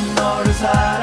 and motorcycle.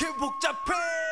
이렇게 복잡해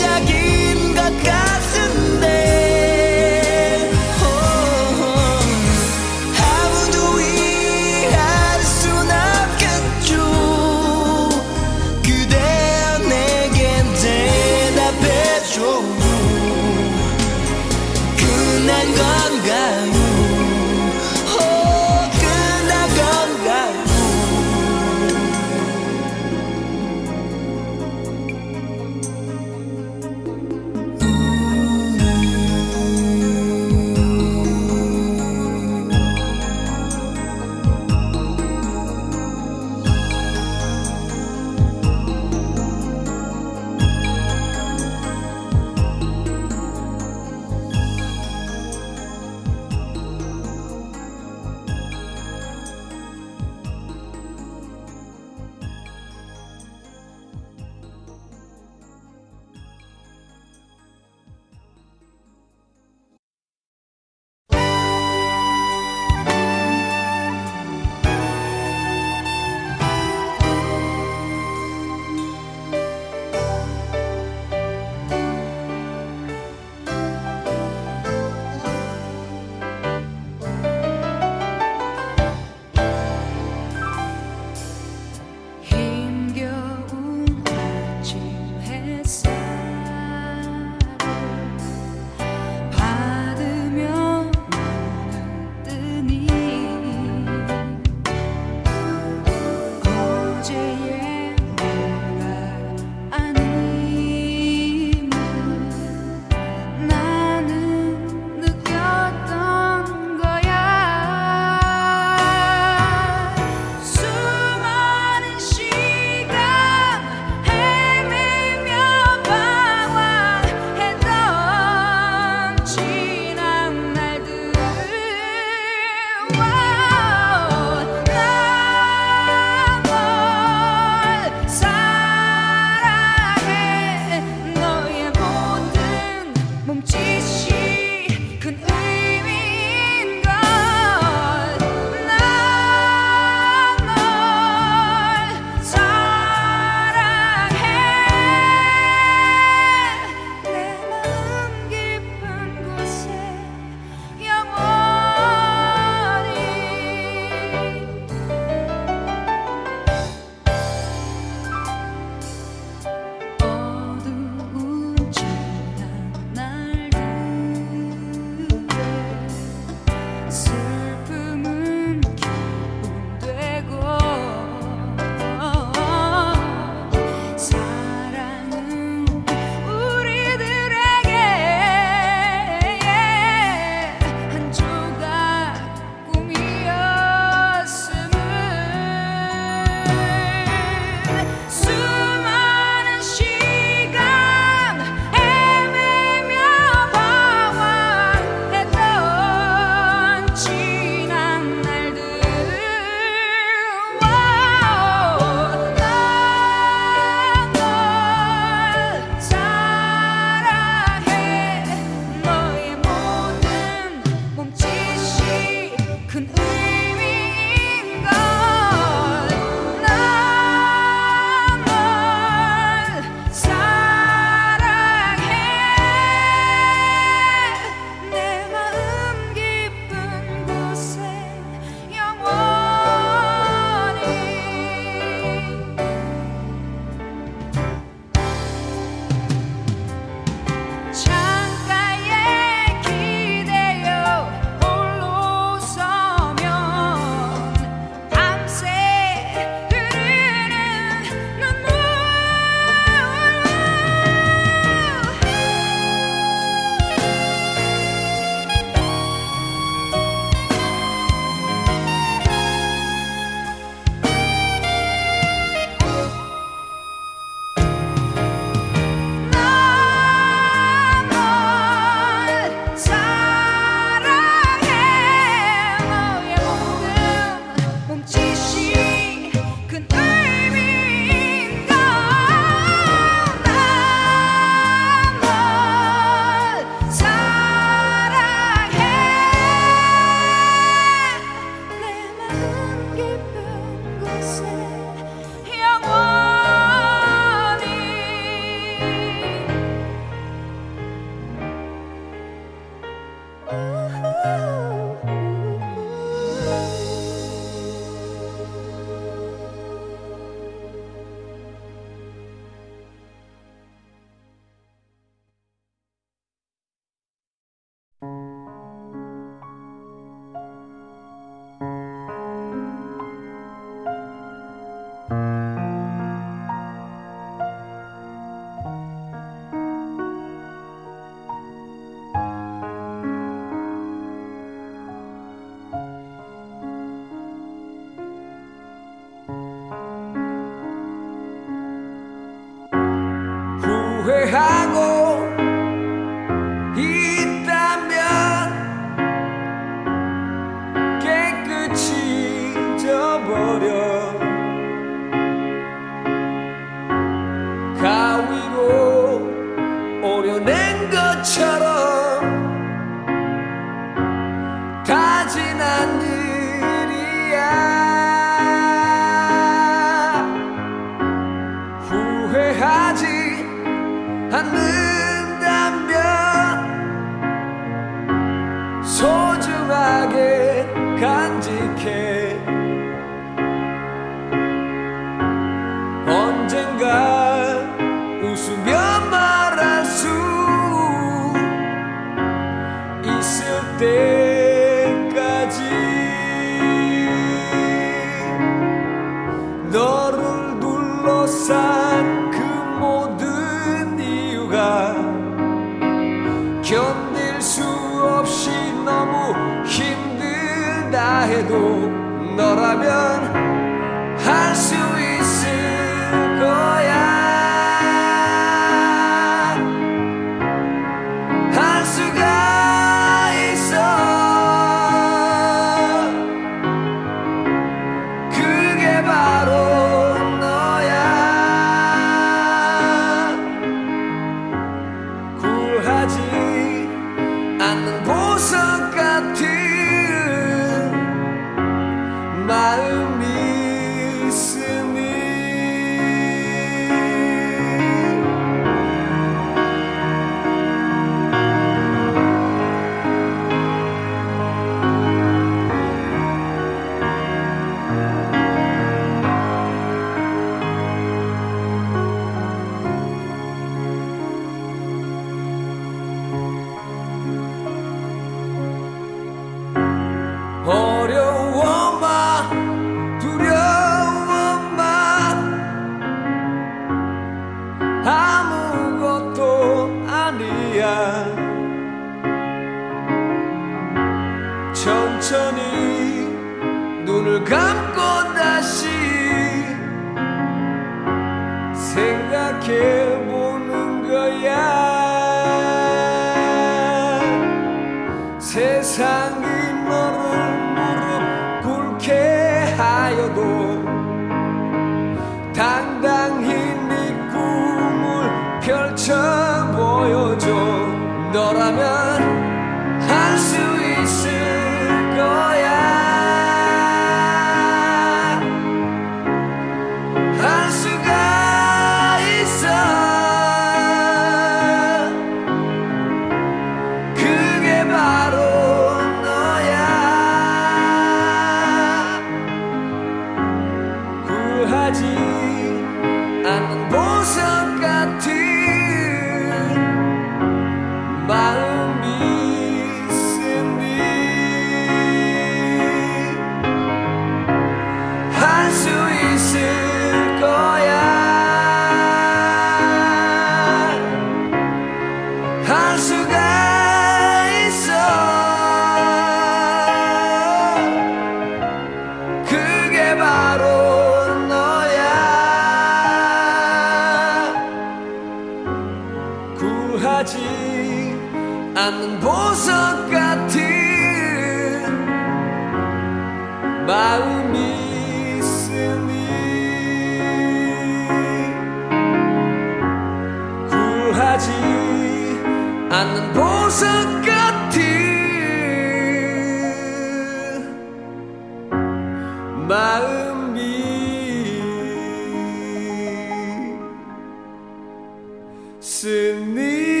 是你。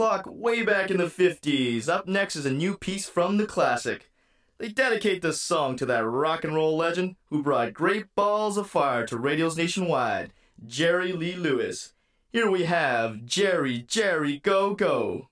clock way back in the 50s. Up next is a new piece from the classic. They dedicate this song to that rock and roll legend who brought great balls of fire to radios nationwide, Jerry Lee Lewis. Here we have Jerry, Jerry, Go Go.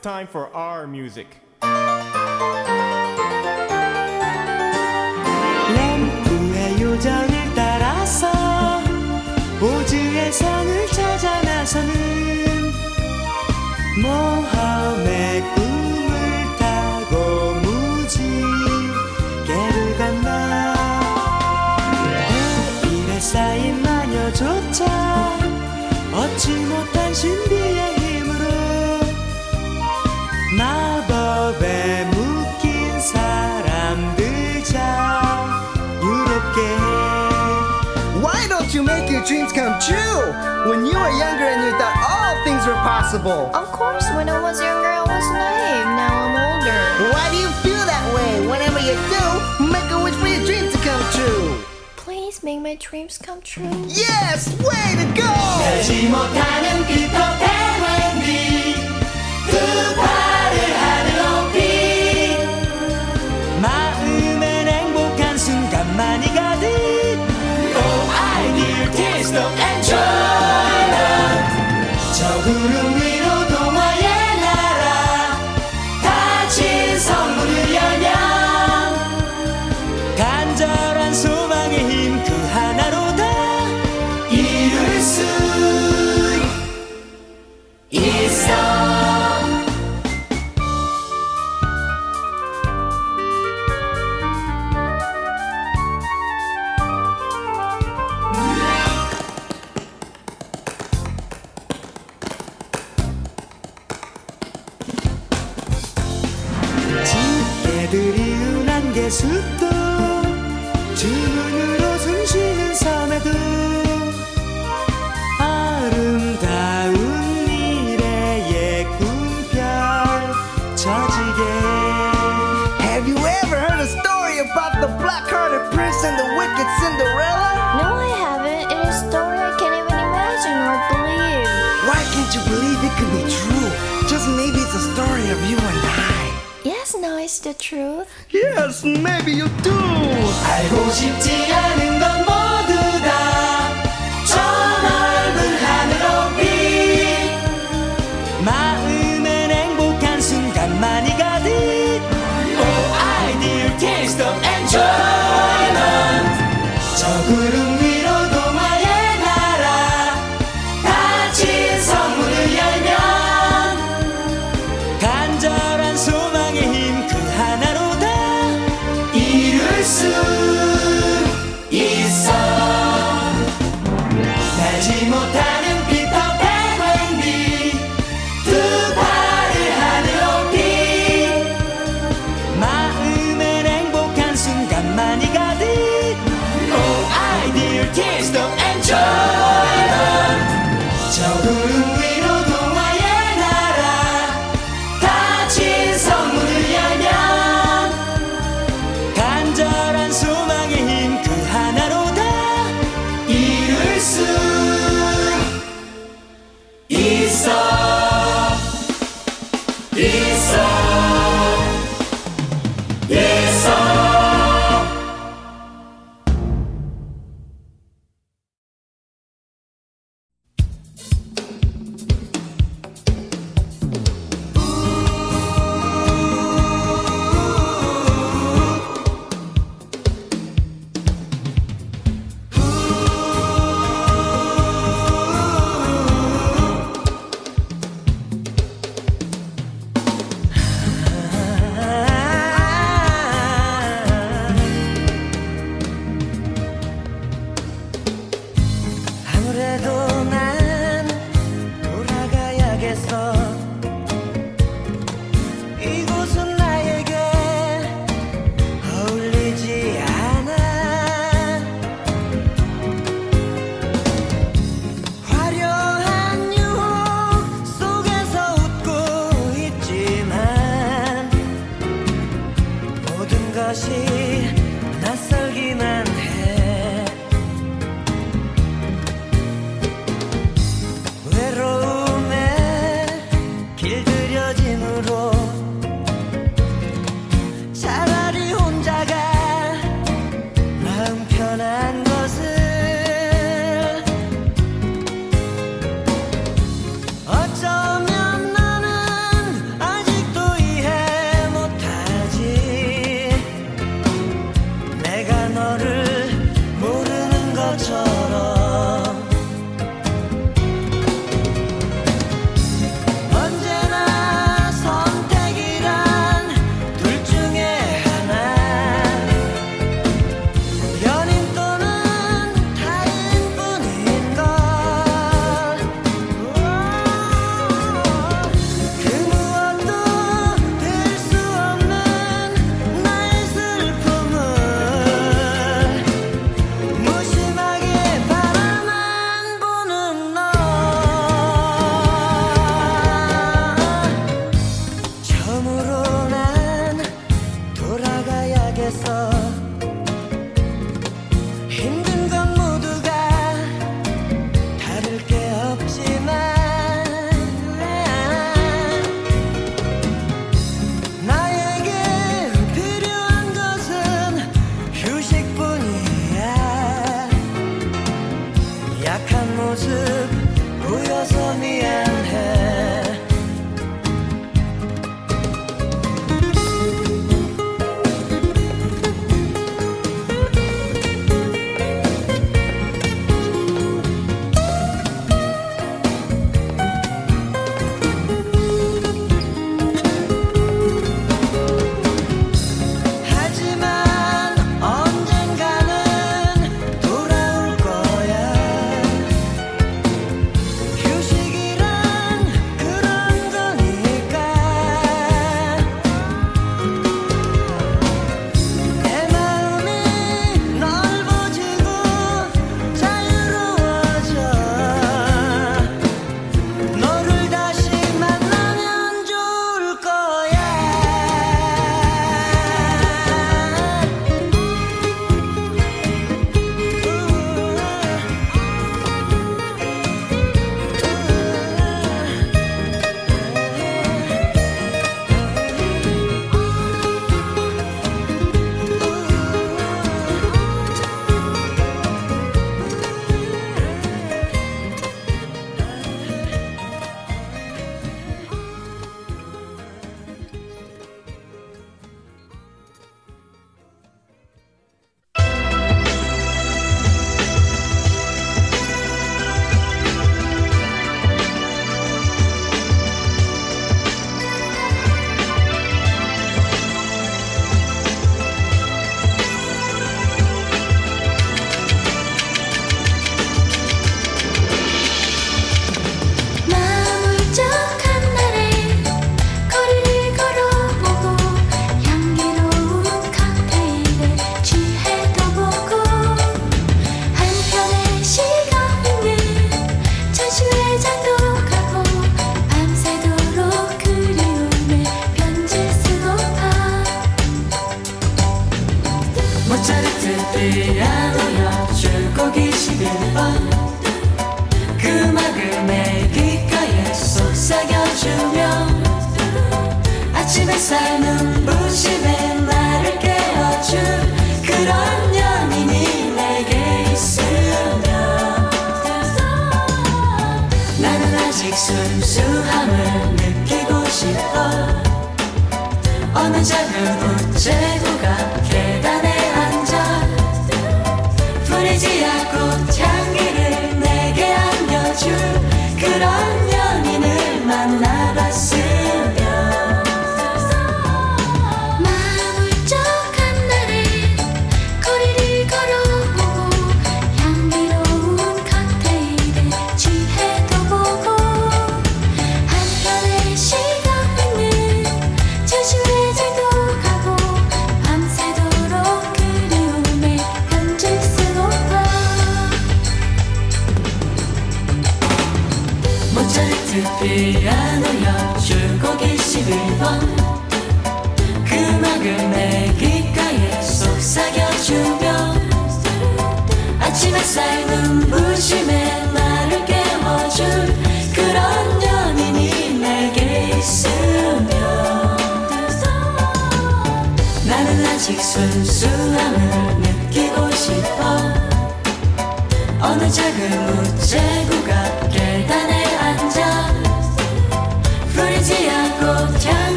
time for our music. when you were younger and you thought all things were possible? Of course, when I was younger, I was naive. Now I'm older. Why do you feel that way? Whenever you do, make a wish for your dreams to come true. Please make my dreams come true. Yes, way to go! Guru maybe you do. 알고 싶지.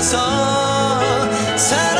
나서 사랑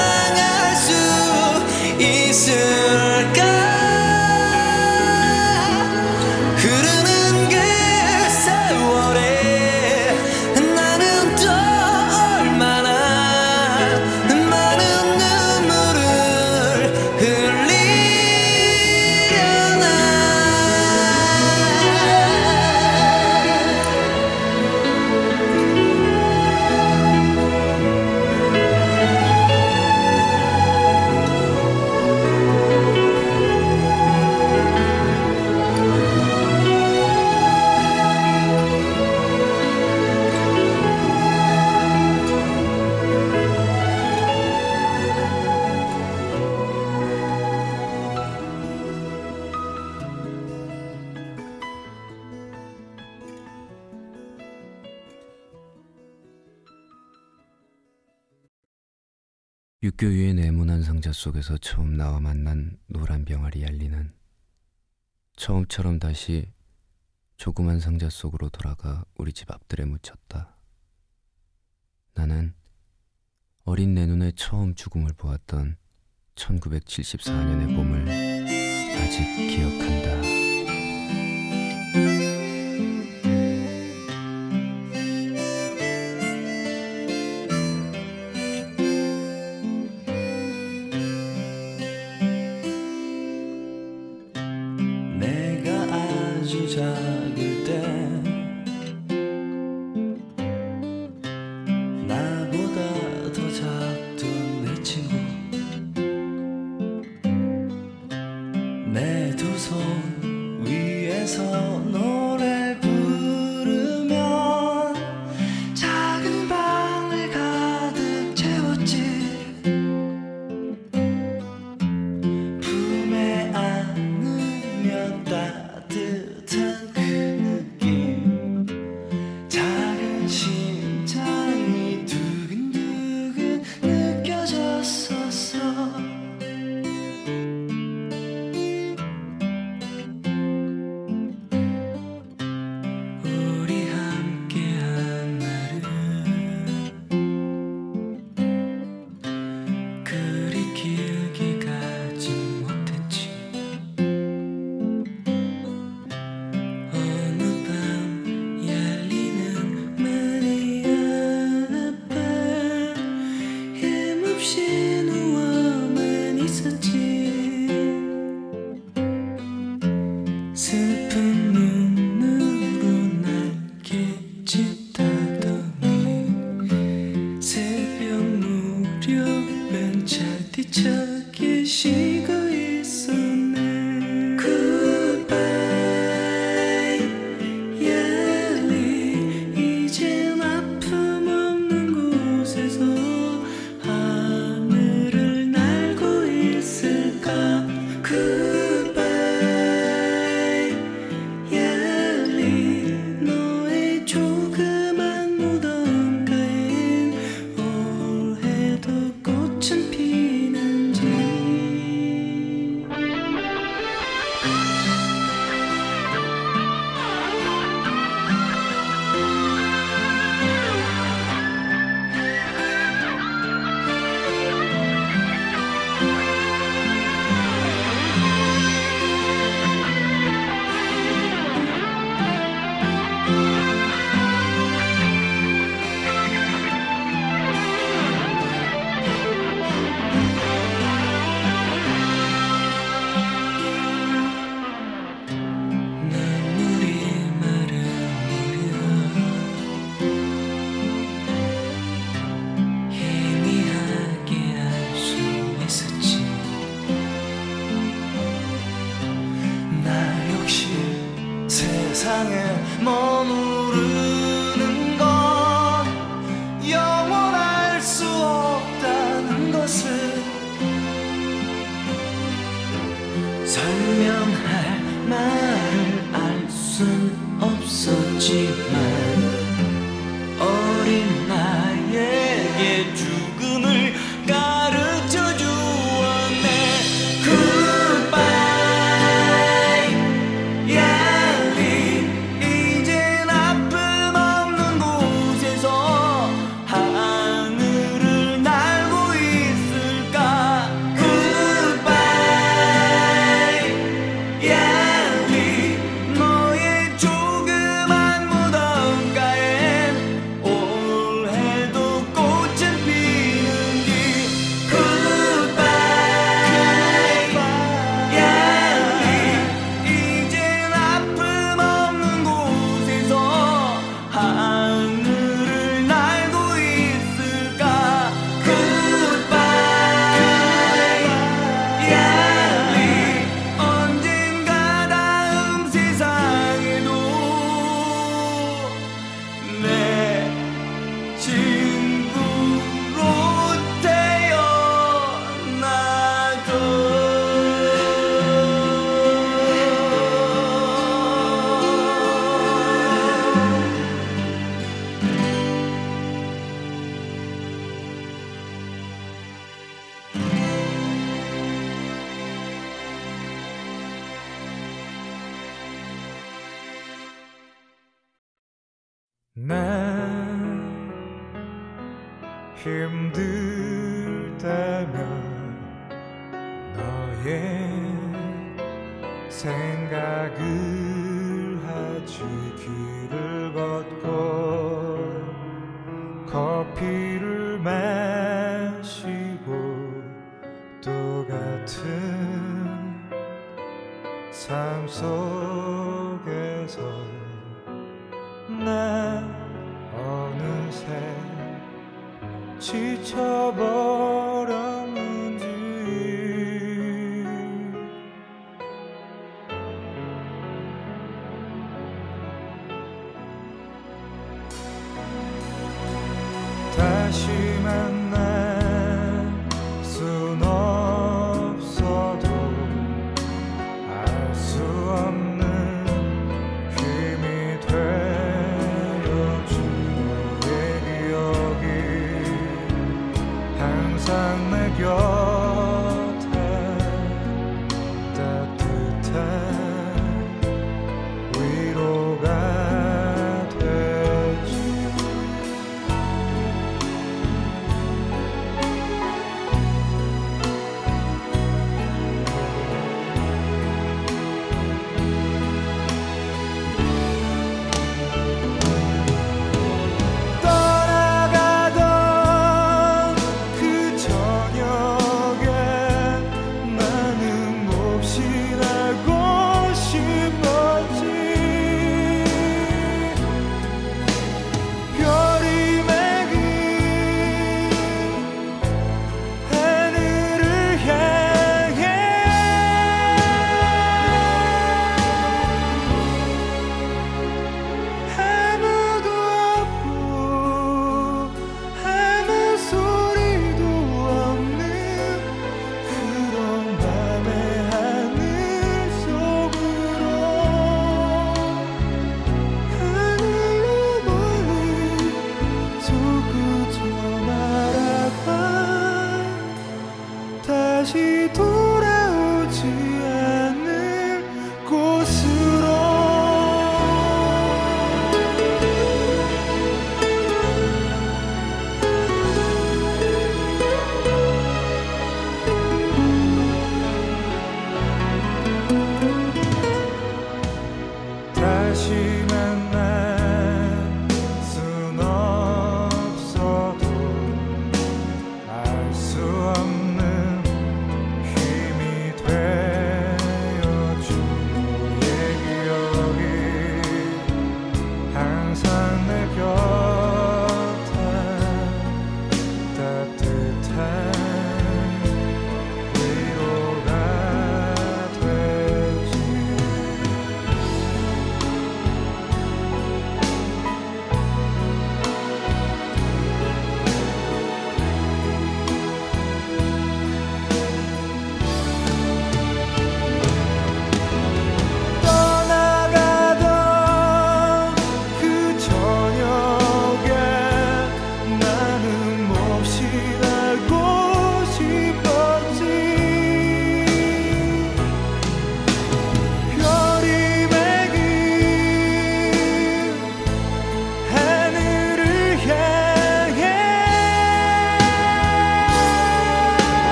속에서 처음 나와 만난 노란 병아리 얄리는 처음처럼 다시 조그만 상자 속으로 돌아가 우리 집 앞들에 묻혔다. 나는 어린 내 눈에 처음 죽음을 보았던 1974년의 봄을 아직 기억한다.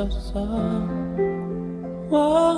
so soft. Whoa.